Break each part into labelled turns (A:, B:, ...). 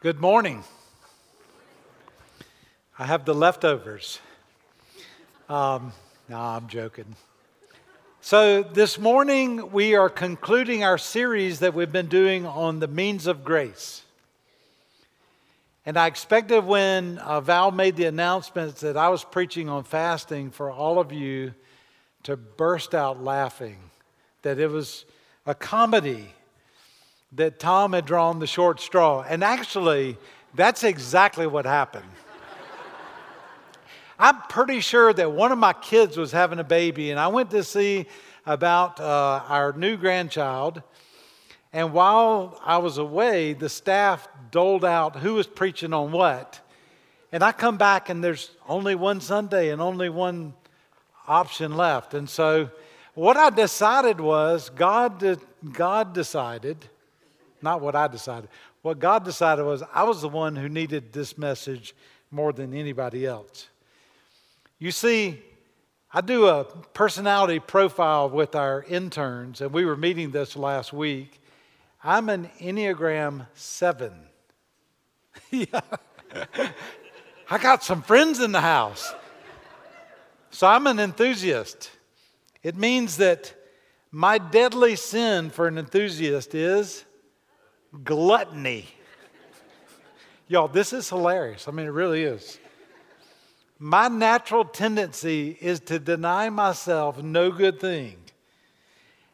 A: Good morning. I have the leftovers. Um, no, I'm joking. So, this morning we are concluding our series that we've been doing on the means of grace. And I expected when uh, Val made the announcements that I was preaching on fasting for all of you to burst out laughing, that it was a comedy that Tom had drawn the short straw. And actually, that's exactly what happened. I'm pretty sure that one of my kids was having a baby, and I went to see about uh, our new grandchild. And while I was away, the staff doled out who was preaching on what. And I come back, and there's only one Sunday and only one option left. And so, what I decided was God, God decided not what I decided. What God decided was I was the one who needed this message more than anybody else. You see, I do a personality profile with our interns, and we were meeting this last week. I'm an Enneagram 7. yeah. I got some friends in the house. So I'm an enthusiast. It means that my deadly sin for an enthusiast is gluttony. Y'all, this is hilarious. I mean, it really is. My natural tendency is to deny myself no good thing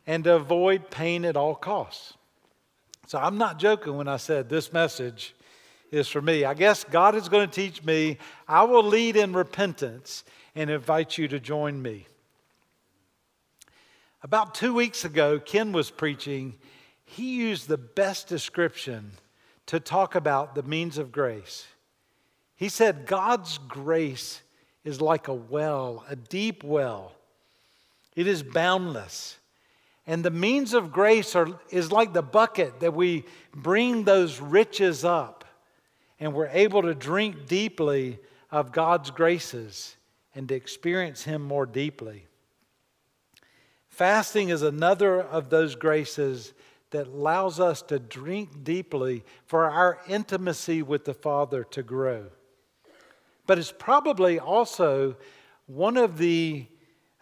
A: and to avoid pain at all costs. So I'm not joking when I said this message is for me. I guess God is going to teach me. I will lead in repentance and invite you to join me. About two weeks ago, Ken was preaching he used the best description to talk about the means of grace. He said, God's grace is like a well, a deep well. It is boundless. And the means of grace are, is like the bucket that we bring those riches up and we're able to drink deeply of God's graces and to experience Him more deeply. Fasting is another of those graces that allows us to drink deeply for our intimacy with the Father to grow. But it's probably also one of the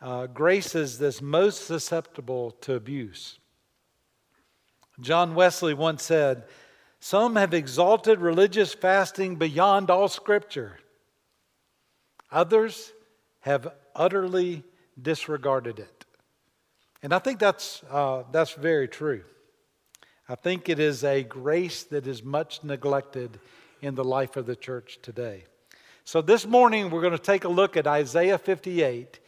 A: uh, graces that's most susceptible to abuse. John Wesley once said, Some have exalted religious fasting beyond all scripture, others have utterly disregarded it. And I think that's, uh, that's very true. I think it is a grace that is much neglected in the life of the church today. So this morning we're going to take a look at Isaiah 58.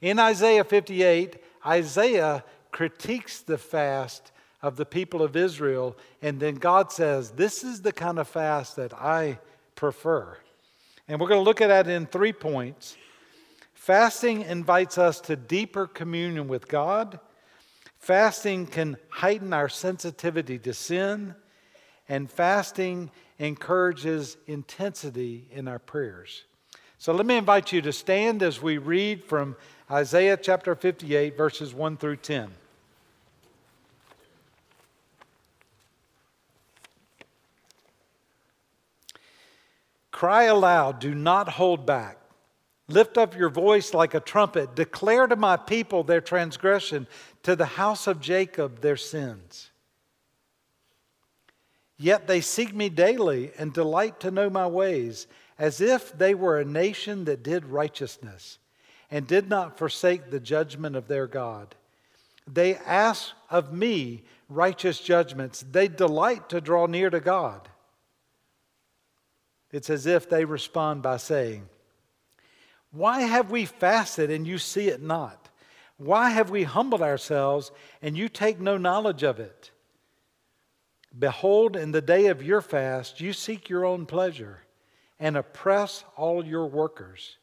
A: In Isaiah 58, Isaiah critiques the fast of the people of Israel, and then God says, This is the kind of fast that I prefer. And we're going to look at that in three points. Fasting invites us to deeper communion with God. Fasting can heighten our sensitivity to sin, and fasting encourages intensity in our prayers. So let me invite you to stand as we read from Isaiah chapter 58, verses 1 through 10. Cry aloud, do not hold back. Lift up your voice like a trumpet. Declare to my people their transgression, to the house of Jacob their sins. Yet they seek me daily and delight to know my ways, as if they were a nation that did righteousness and did not forsake the judgment of their God. They ask of me righteous judgments. They delight to draw near to God. It's as if they respond by saying, why have we fasted and you see it not? Why have we humbled ourselves and you take no knowledge of it? Behold, in the day of your fast, you seek your own pleasure and oppress all your workers.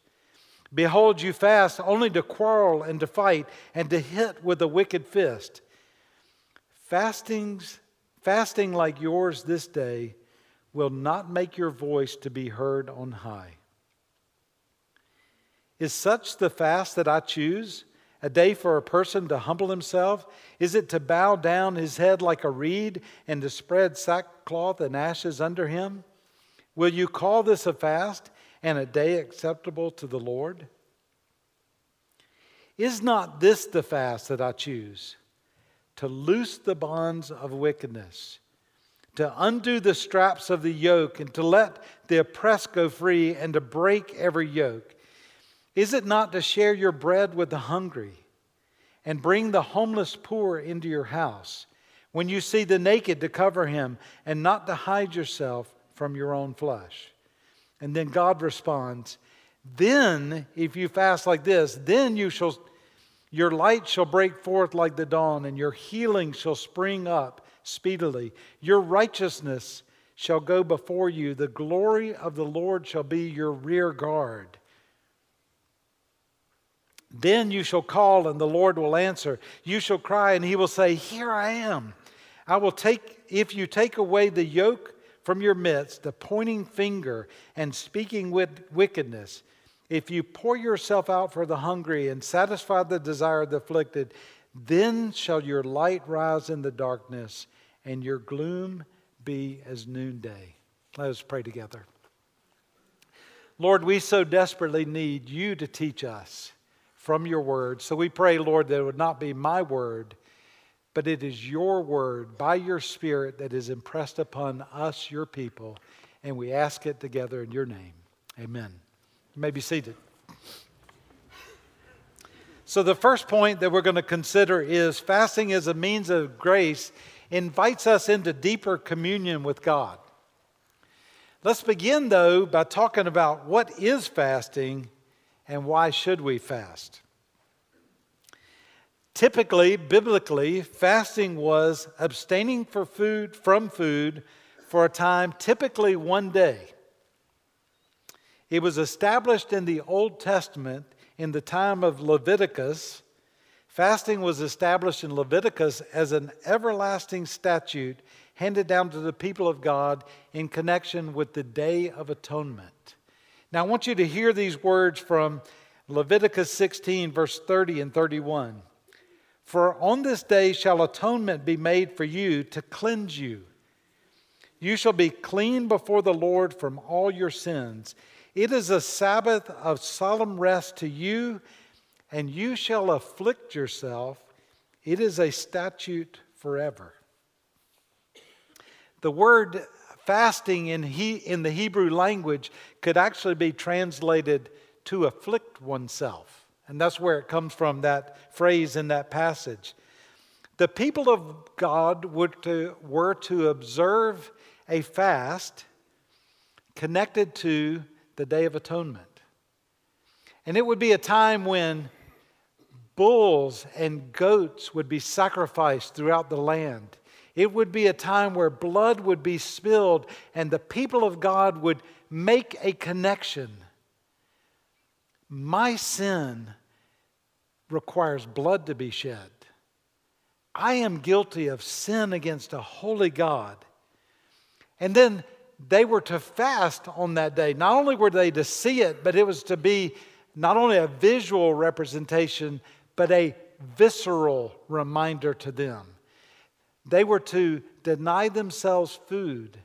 A: Behold, you fast only to quarrel and to fight and to hit with a wicked fist. Fastings, fasting like yours this day will not make your voice to be heard on high. Is such the fast that I choose? A day for a person to humble himself? Is it to bow down his head like a reed and to spread sackcloth and ashes under him? Will you call this a fast and a day acceptable to the Lord? Is not this the fast that I choose? To loose the bonds of wickedness, to undo the straps of the yoke, and to let the oppressed go free, and to break every yoke? Is it not to share your bread with the hungry, and bring the homeless poor into your house? When you see the naked, to cover him, and not to hide yourself from your own flesh. And then God responds, Then, if you fast like this, then you shall, your light shall break forth like the dawn, and your healing shall spring up speedily. Your righteousness shall go before you. The glory of the Lord shall be your rear guard. Then you shall call, and the Lord will answer. You shall cry, and he will say, Here I am. I will take, if you take away the yoke from your midst the pointing finger and speaking with wickedness. If you pour yourself out for the hungry and satisfy the desire of the afflicted, then shall your light rise in the darkness and your gloom be as noonday. Let us pray together. Lord, we so desperately need you to teach us from your word. So we pray, Lord, that it would not be my word but it is your word by your Spirit that is impressed upon us, your people, and we ask it together in your name. Amen. You may be seated. So, the first point that we're going to consider is fasting as a means of grace invites us into deeper communion with God. Let's begin, though, by talking about what is fasting and why should we fast. Typically, biblically, fasting was abstaining for food from food for a time, typically one day. It was established in the Old Testament in the time of Leviticus. Fasting was established in Leviticus as an everlasting statute handed down to the people of God in connection with the Day of Atonement. Now, I want you to hear these words from Leviticus 16, verse 30 and 31. For on this day shall atonement be made for you to cleanse you. You shall be clean before the Lord from all your sins. It is a Sabbath of solemn rest to you, and you shall afflict yourself. It is a statute forever. The word fasting in, he, in the Hebrew language could actually be translated to afflict oneself. And that's where it comes from, that phrase in that passage. The people of God were to, were to observe a fast connected to the Day of Atonement. And it would be a time when bulls and goats would be sacrificed throughout the land. It would be a time where blood would be spilled and the people of God would make a connection. My sin requires blood to be shed. I am guilty of sin against a holy God. And then they were to fast on that day. Not only were they to see it, but it was to be not only a visual representation, but a visceral reminder to them. They were to deny themselves food.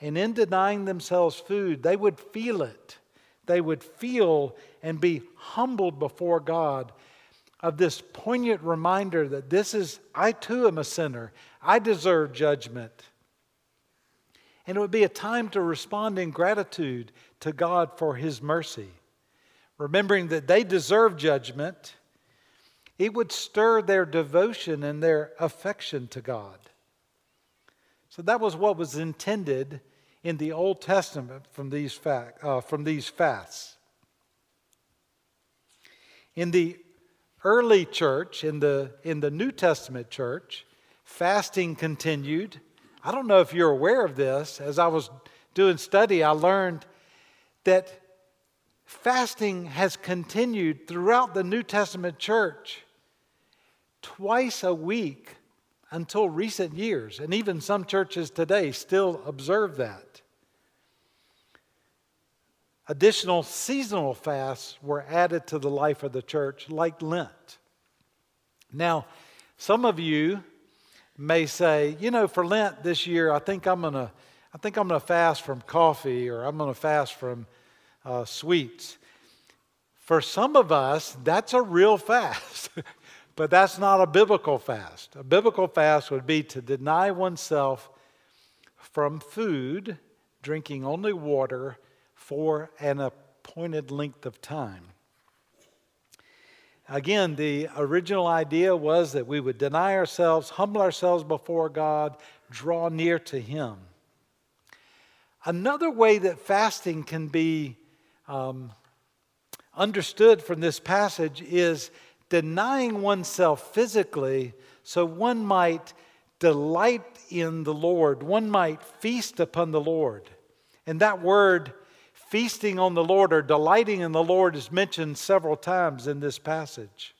A: And in denying themselves food, they would feel it. They would feel and be humbled before God of this poignant reminder that this is, I too am a sinner. I deserve judgment. And it would be a time to respond in gratitude to God for His mercy. Remembering that they deserve judgment, it would stir their devotion and their affection to God. So that was what was intended in the Old Testament from these, fact, uh, from these fasts. In the early church, in the, in the New Testament church, fasting continued. I don't know if you're aware of this. As I was doing study, I learned that fasting has continued throughout the New Testament church twice a week until recent years. And even some churches today still observe that. Additional seasonal fasts were added to the life of the church, like Lent. Now, some of you may say, you know, for Lent this year, I think I'm to I think I'm to fast from coffee or I'm to fast from uh, sweets. For some of us, that's a real fast, but that's not a biblical fast. A biblical fast would be to deny oneself from food, drinking only water for an appointed length of time. Again, the original idea was that we would deny ourselves, humble ourselves before God, draw near to Him. Another way that fasting can be um, understood from this passage is denying oneself physically so one might delight in the Lord, one might feast upon the Lord. And that word, feasting on the Lord or delighting in the Lord, is mentioned several times in this passage.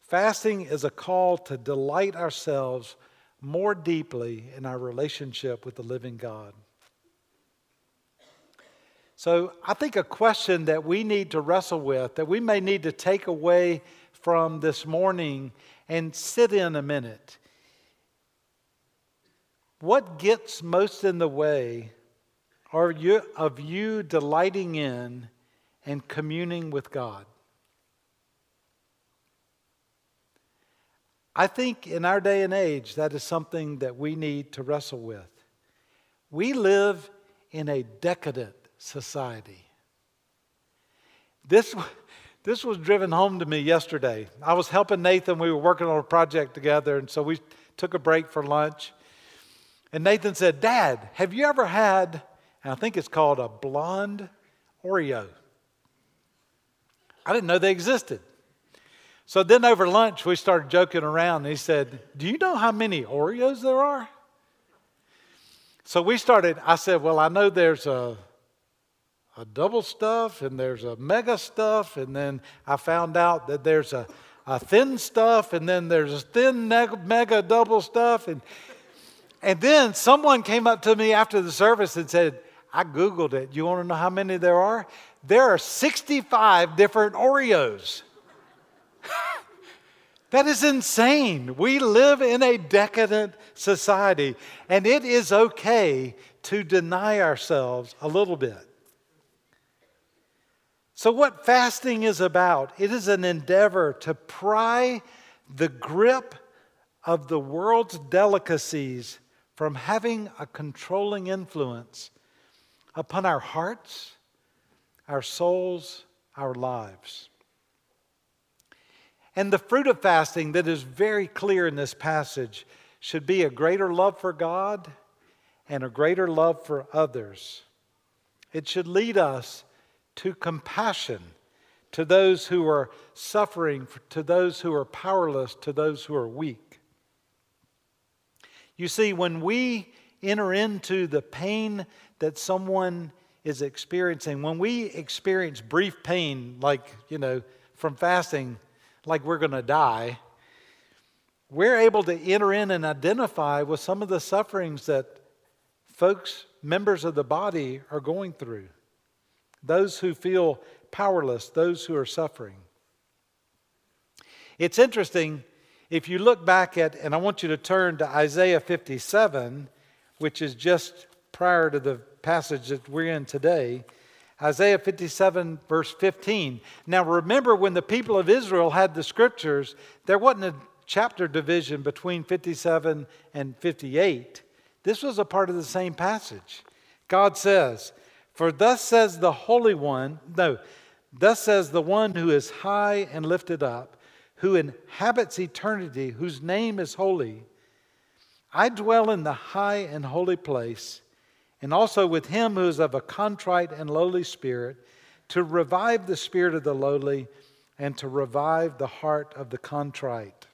A: Fasting is a call to delight ourselves more deeply in our relationship with the living God. So, I think a question that we need to wrestle with, that we may need to take away from this morning and sit in a minute. What gets most in the way are you, of you delighting in and communing with God? I think in our day and age, that is something that we need to wrestle with. We live in a decadent society. This, this was driven home to me yesterday. I was helping Nathan. We were working on a project together, and so we took a break for lunch. And Nathan said, Dad, have you ever had, and I think it's called a blonde Oreo? I didn't know they existed. So then over lunch, we started joking around. And he said, Do you know how many Oreos there are? So we started, I said, Well, I know there's a a double stuff and there's a mega stuff, and then I found out that there's a, a thin stuff, and then there's a thin mega double stuff. And, and then someone came up to me after the service and said, I Googled it. You want to know how many there are? There are 65 different Oreos. that is insane. We live in a decadent society, and it is okay to deny ourselves a little bit. So, what fasting is about, it is an endeavor to pry the grip of the world's delicacies from having a controlling influence upon our hearts, our souls, our lives. And the fruit of fasting that is very clear in this passage should be a greater love for God and a greater love for others. It should lead us to compassion to those who are suffering, to those who are powerless, to those who are weak. You see, when we enter into the pain that someone is experiencing, when we experience brief pain, like, you know, from fasting, like we're going to die, we're able to enter in and identify with some of the sufferings that folks, members of the body, are going through those who feel powerless, those who are suffering. It's interesting if you look back at, and I want you to turn to Isaiah 57, which is just prior to the passage that we're in today. Isaiah 57, verse 15. Now, remember when the people of Israel had the scriptures, there wasn't a chapter division between 57 and 58. This was a part of the same passage. God says, for thus says the Holy One, no, thus says the one who is high and lifted up, who inhabits eternity, whose name is holy. I dwell in the high and holy place, and also with him who is of a contrite and lowly spirit, to revive the spirit of the lowly and to revive the heart of the contrite.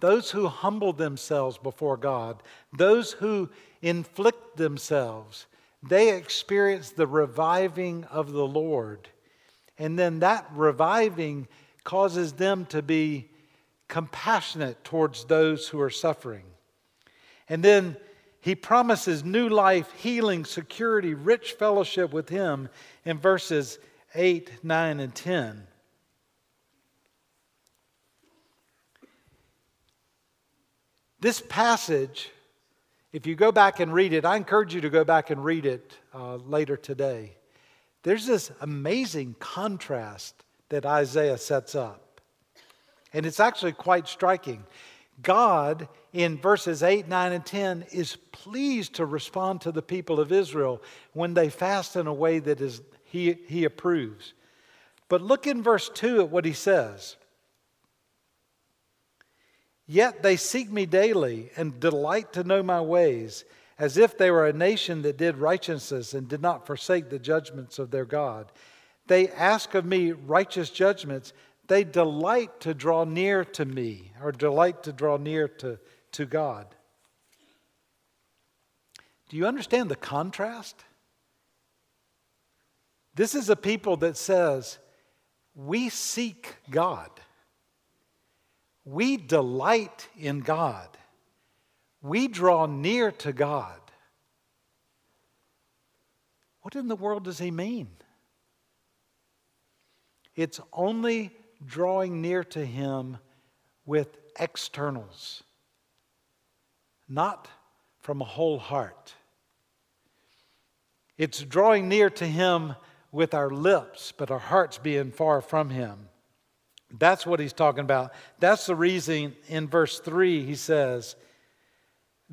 A: Those who humble themselves before God, those who inflict themselves, they experience the reviving of the Lord. And then that reviving causes them to be compassionate towards those who are suffering. And then he promises new life, healing, security, rich fellowship with him in verses 8, 9, and 10. This passage If you go back and read it, I encourage you to go back and read it uh, later today. There's this amazing contrast that Isaiah sets up. And it's actually quite striking. God, in verses 8, 9, and 10, is pleased to respond to the people of Israel when they fast in a way that is, he, he approves. But look in verse 2 at what he says. Yet they seek me daily and delight to know my ways, as if they were a nation that did righteousness and did not forsake the judgments of their God. They ask of me righteous judgments. They delight to draw near to me, or delight to draw near to, to God. Do you understand the contrast? This is a people that says, We seek God. We delight in God. We draw near to God. What in the world does he mean? It's only drawing near to him with externals, not from a whole heart. It's drawing near to him with our lips, but our hearts being far from him. That's what he's talking about. That's the reason in verse 3 he says,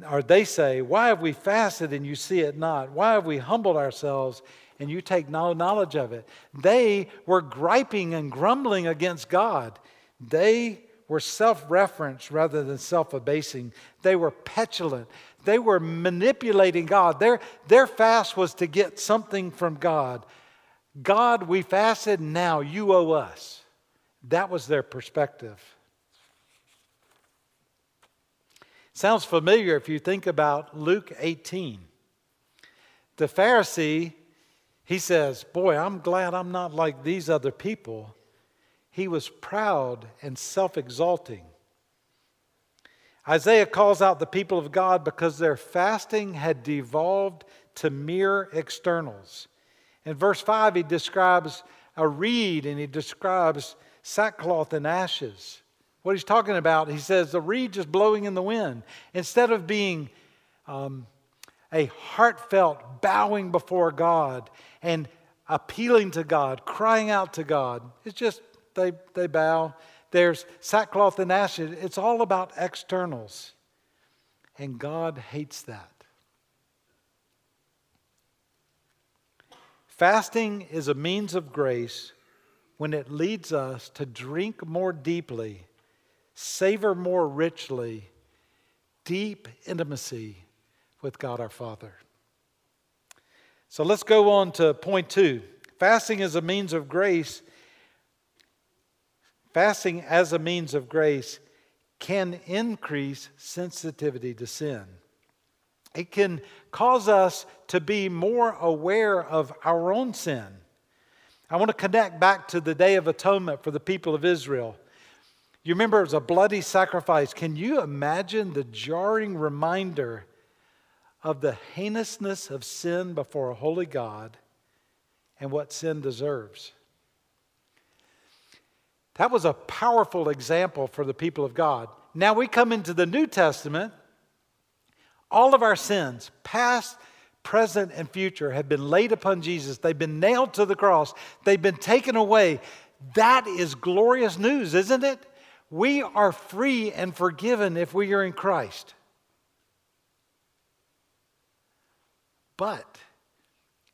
A: or they say, Why have we fasted and you see it not? Why have we humbled ourselves and you take no knowledge of it? They were griping and grumbling against God. They were self referenced rather than self abasing. They were petulant. They were manipulating God. Their, their fast was to get something from God. God, we fasted, now you owe us. That was their perspective. Sounds familiar if you think about Luke 18. The Pharisee, he says, Boy, I'm glad I'm not like these other people. He was proud and self exalting. Isaiah calls out the people of God because their fasting had devolved to mere externals. In verse 5, he describes a reed and he describes sackcloth and ashes. What he's talking about, he says, the reed just blowing in the wind. Instead of being um, a heartfelt bowing before God and appealing to God, crying out to God, it's just they, they bow. There's sackcloth and ashes. It's all about externals. And God hates that. Fasting is a means of grace when it leads us to drink more deeply, savor more richly, deep intimacy with God our Father. So let's go on to point two. Fasting is a means of grace. Fasting as a means of grace can increase sensitivity to sin. It can cause us to be more aware of our own sin I want to connect back to the Day of Atonement for the people of Israel. You remember it was a bloody sacrifice. Can you imagine the jarring reminder of the heinousness of sin before a holy God and what sin deserves? That was a powerful example for the people of God. Now we come into the New Testament. All of our sins, past, present, and future have been laid upon Jesus. They've been nailed to the cross, they've been taken away. That is glorious news, isn't it? We are free and forgiven if we are in Christ. But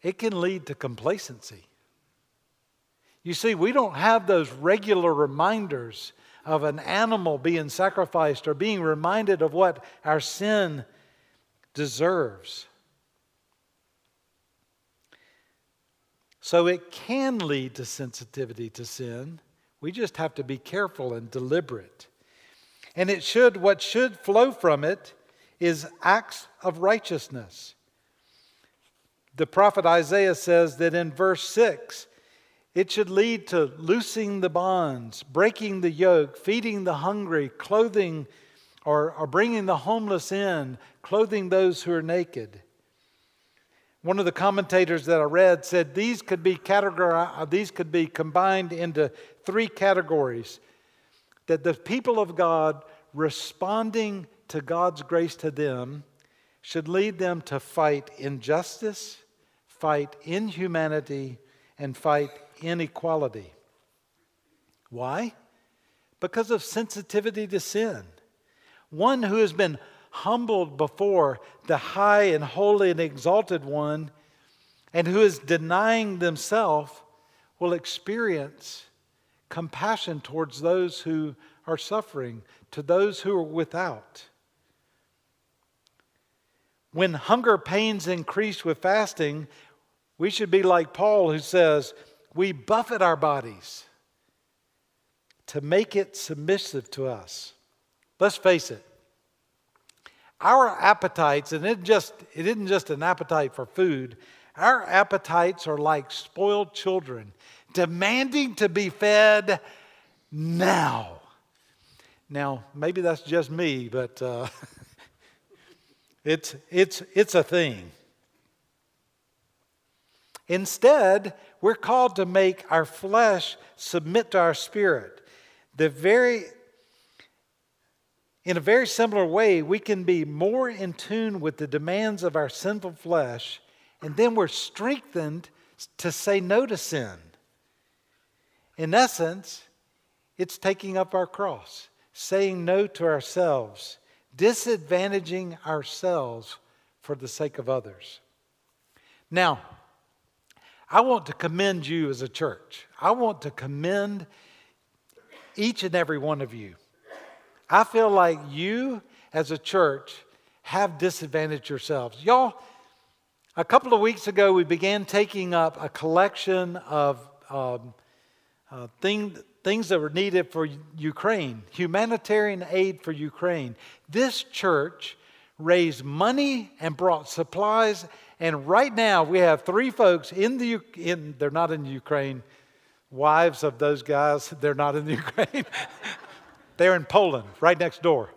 A: it can lead to complacency. You see, we don't have those regular reminders of an animal being sacrificed or being reminded of what our sin deserves. So it can lead to sensitivity to sin. We just have to be careful and deliberate. And it should, what should flow from it is acts of righteousness. The prophet Isaiah says that in verse 6, it should lead to loosing the bonds, breaking the yoke, feeding the hungry, clothing or, or bringing the homeless in, clothing those who are naked. One of the commentators that I read said these could be categorized, uh, these could be combined into three categories. That the people of God responding to God's grace to them, should lead them to fight injustice, fight inhumanity, and fight inequality. Why? Because of sensitivity to sin. One who has been humbled before the high and holy and exalted one and who is denying themselves will experience compassion towards those who are suffering, to those who are without. When hunger pains increase with fasting, we should be like Paul, who says, We buffet our bodies to make it submissive to us. Let's face it. Our appetites, and it just it isn't just an appetite for food, our appetites are like spoiled children, demanding to be fed now. Now, maybe that's just me, but uh, it's, it's, it's a thing. Instead, we're called to make our flesh submit to our spirit. The very, in a very similar way, we can be more in tune with the demands of our sinful flesh, and then we're strengthened to say no to sin. In essence, it's taking up our cross, saying no to ourselves, disadvantaging ourselves for the sake of others. Now, I want to commend you as a church. I want to commend each and every one of you. I feel like you as a church have disadvantaged yourselves. Y'all, a couple of weeks ago, we began taking up a collection of um, uh, thing, things that were needed for Ukraine, humanitarian aid for Ukraine. This church raised money and brought supplies. And right now, we have three folks in the in they're not in Ukraine. Wives of those guys, they're not in the Ukraine. They're in Poland, right next door.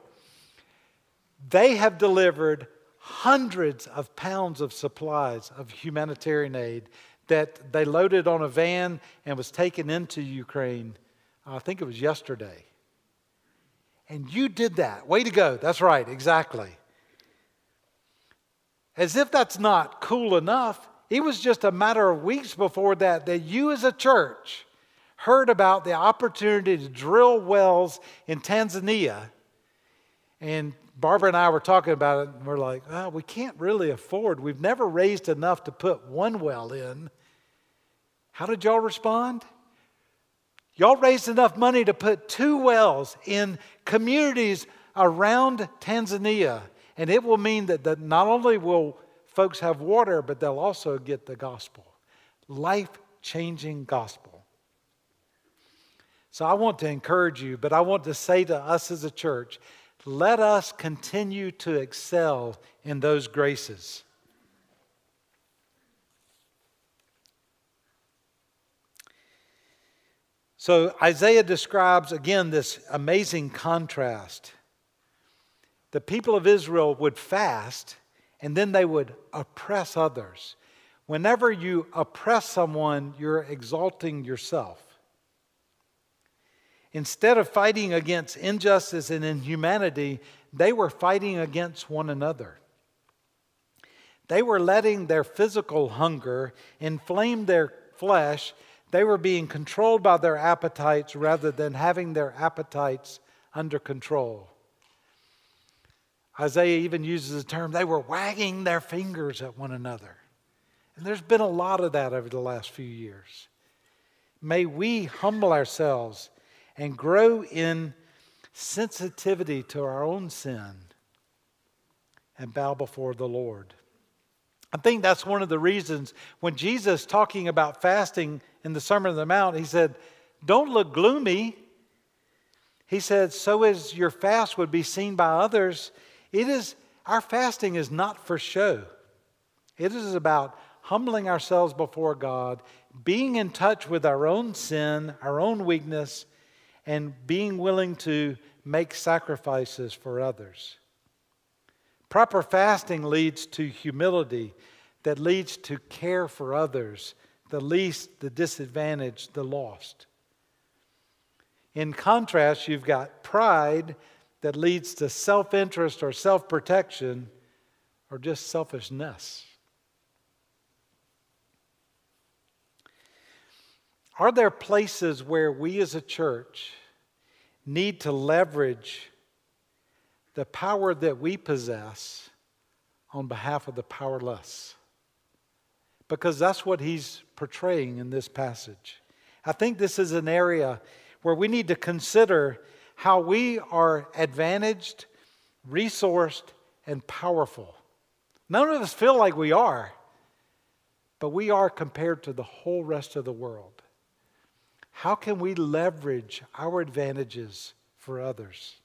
A: They have delivered hundreds of pounds of supplies of humanitarian aid that they loaded on a van and was taken into Ukraine. I think it was yesterday. And you did that. Way to go. That's right, exactly. As if that's not cool enough, it was just a matter of weeks before that that you as a church heard about the opportunity to drill wells in Tanzania. And Barbara and I were talking about it, and we're like, oh, we can't really afford. We've never raised enough to put one well in. How did y'all respond? Y'all raised enough money to put two wells in communities around Tanzania. And it will mean that, that not only will folks have water, but they'll also get the gospel life changing gospel. So I want to encourage you, but I want to say to us as a church let us continue to excel in those graces. So Isaiah describes again this amazing contrast. The people of Israel would fast and then they would oppress others. Whenever you oppress someone, you're exalting yourself. Instead of fighting against injustice and inhumanity, they were fighting against one another. They were letting their physical hunger inflame their flesh. They were being controlled by their appetites rather than having their appetites under control. Isaiah even uses the term they were wagging their fingers at one another. And there's been a lot of that over the last few years. May we humble ourselves and grow in sensitivity to our own sin and bow before the Lord. I think that's one of the reasons when Jesus talking about fasting in the Sermon on the Mount, he said, "Don't look gloomy." He said, "So as your fast would be seen by others, it is our fasting is not for show. It is about humbling ourselves before God, being in touch with our own sin, our own weakness, and being willing to make sacrifices for others. Proper fasting leads to humility that leads to care for others, the least, the disadvantaged, the lost. In contrast, you've got pride that leads to self interest or self protection, or just selfishness? Are there places where we as a church need to leverage the power that we possess on behalf of the powerless? Because that's what he's portraying in this passage. I think this is an area where we need to consider how we are advantaged, resourced, and powerful. None of us feel like we are, but we are compared to the whole rest of the world. How can we leverage our advantages for others?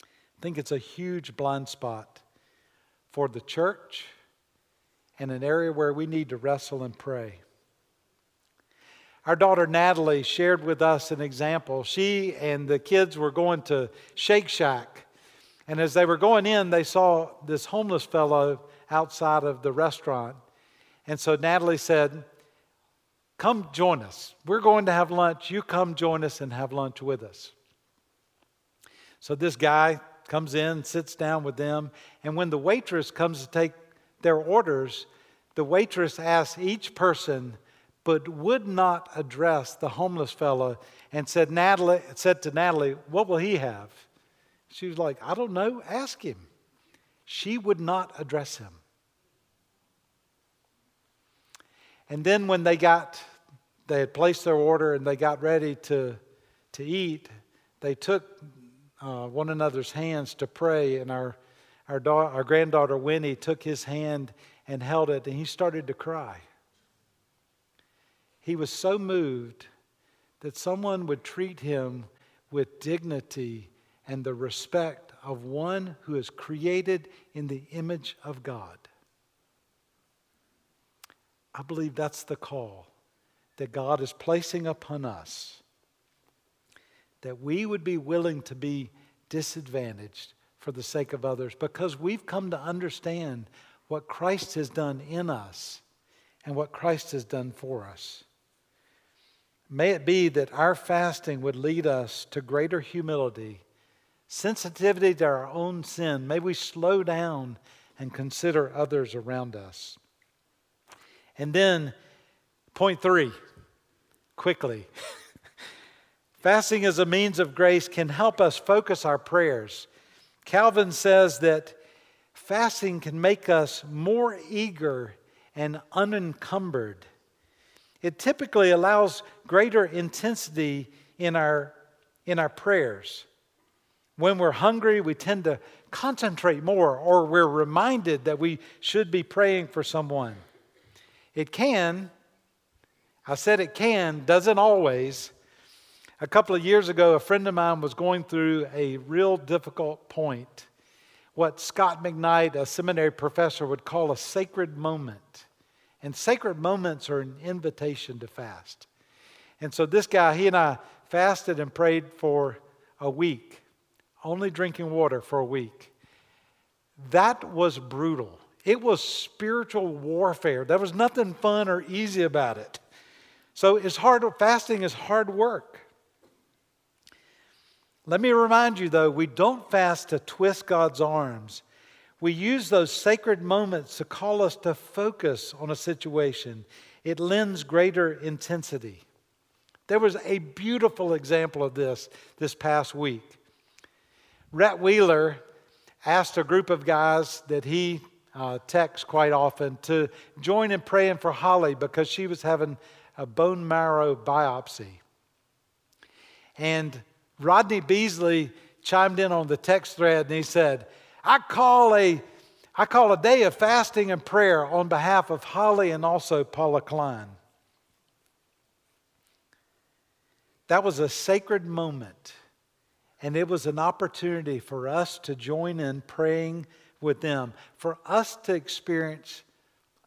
A: I think it's a huge blind spot for the church and an area where we need to wrestle and pray. Our daughter Natalie shared with us an example. She and the kids were going to Shake Shack, and as they were going in, they saw this homeless fellow outside of the restaurant. And so Natalie said, Come join us. We're going to have lunch. You come join us and have lunch with us. So this guy comes in, sits down with them, and when the waitress comes to take their orders, the waitress asks each person, but would not address the homeless fellow, and said, Natalie, said to Natalie, What will he have? She was like, I don't know, ask him. She would not address him. And then when they got, they had placed their order and they got ready to, to eat, they took uh, one another's hands to pray. And our, our, da- our granddaughter Winnie took his hand and held it, and he started to cry. He was so moved that someone would treat him with dignity and the respect of one who is created in the image of God. I believe that's the call that God is placing upon us. That we would be willing to be disadvantaged for the sake of others because we've come to understand what Christ has done in us and what Christ has done for us. May it be that our fasting would lead us to greater humility, sensitivity to our own sin. May we slow down and consider others around us. And then, point three, quickly. Fasting as a means of grace can help us focus our prayers. Calvin says that fasting can make us more eager and unencumbered. It typically allows greater intensity in our, in our prayers. When we're hungry, we tend to concentrate more, or we're reminded that we should be praying for someone. It can, I said it can, doesn't always. A couple of years ago, a friend of mine was going through a real difficult point, what Scot McKnight, a seminary professor, would call a sacred moment. And sacred moments are an invitation to fast. And so this guy, he and I fasted and prayed for a week, only drinking water for a week. That was brutal. It was spiritual warfare. There was nothing fun or easy about it. So it's hard, fasting is hard work. Let me remind you, though, we don't fast to twist God's arms. We use those sacred moments to call us to focus on a situation. It lends greater intensity. There was a beautiful example of this this past week. Rhett Wheeler asked a group of guys that he uh, text quite often to join in praying for Holly because she was having a bone marrow biopsy. And Rodney Beasley chimed in on the text thread and he said, I call a I call a day of fasting and prayer on behalf of Holly and also Paula Klein. That was a sacred moment, and it was an opportunity for us to join in praying with them, for us to experience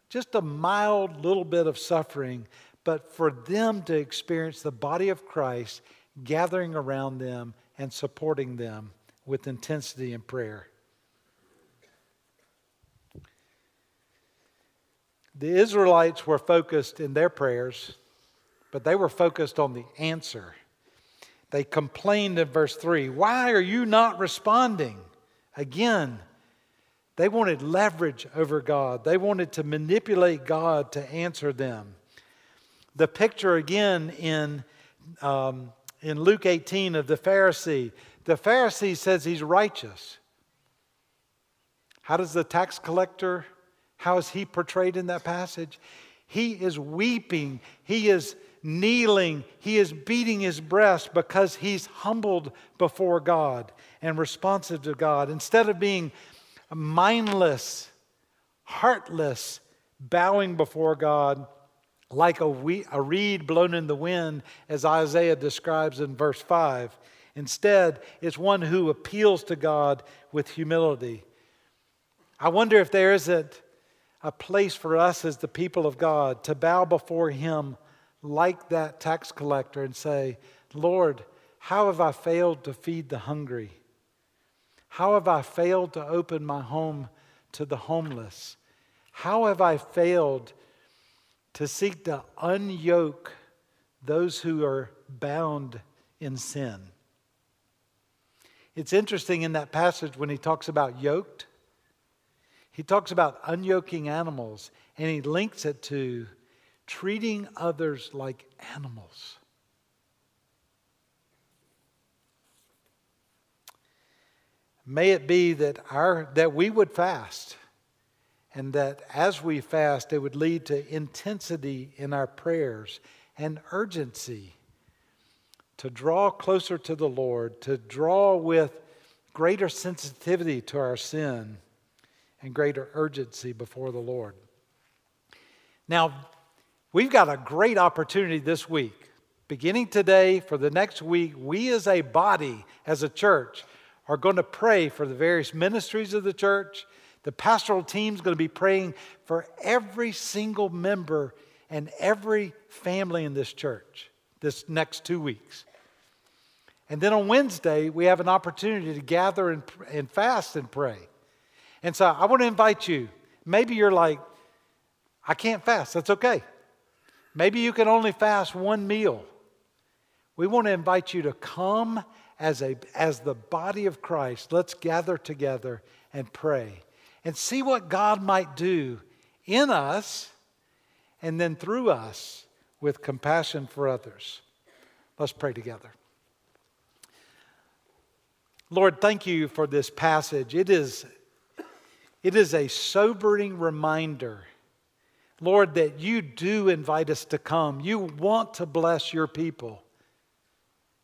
A: just a mild little bit of suffering, but for them to experience the body of Christ gathering around them and supporting them with intensity in prayer. The Israelites were focused in their prayers, but they were focused on the answer. They complained in verse 3 Why are you not responding? Again, They wanted leverage over God, they wanted to manipulate God to answer them. The picture again in, um, in Luke 18 of the Pharisee. The Pharisee says he's righteous. How does the tax collector, how is he portrayed in that passage? He is weeping. He is kneeling. He is beating his breast because he's humbled before God and responsive to God. Instead of being mindless, heartless, bowing before God like a, a reed blown in the wind, as Isaiah describes in verse 5. Instead, it's one who appeals to God with humility. I wonder if there isn't a place for us as the people of God to bow before Him like that tax collector and say, Lord, how have I failed to feed the hungry? How have I failed to open my home to the homeless? How have I failed to seek to unyoke those who are bound in sin? It's interesting in that passage when he talks about yoked, he talks about unyoking animals and he links it to treating others like animals. May it be that, our, that we would fast, and that as we fast, it would lead to intensity in our prayers and urgency to draw closer to the Lord, to draw with greater sensitivity to our sin and greater urgency before the Lord. Now, we've got a great opportunity this week. Beginning today, for the next week, we as a body, as a church, are going to pray for the various ministries of the church. The pastoral team is going to be praying for every single member and every family in this church this next two weeks. And then on Wednesday, we have an opportunity to gather and, and fast and pray. And so I want to invite you. Maybe you're like, I can't fast. That's okay. Maybe you can only fast one meal. We want to invite you to come as, a, as the body of Christ, let's gather together and pray and see what God might do in us and then through us with compassion for others. Let's pray together. Lord, thank you for this passage. It is, it is a sobering reminder, Lord, that you do invite us to come. You want to bless your people.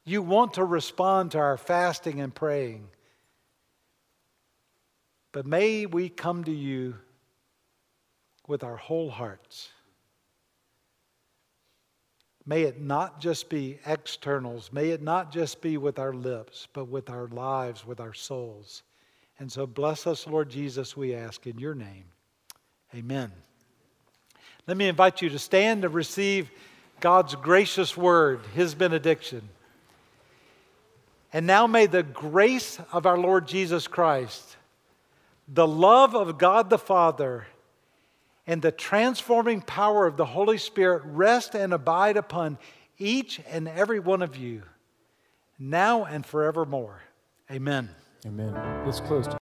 A: You want to respond to our fasting and praying. But may we come to you with our whole hearts. May it not just be externals. May it not just be with our lips, but with our lives, with our souls. And so bless us, Lord Jesus, we ask in your name. Amen. Let me invite you to stand to receive God's gracious word, his benediction. And now may the grace of our Lord Jesus Christ, the love of God the Father, and the transforming power of the Holy Spirit rest and abide upon each and every one of you, now and forevermore. Amen.
B: Amen. Let's close.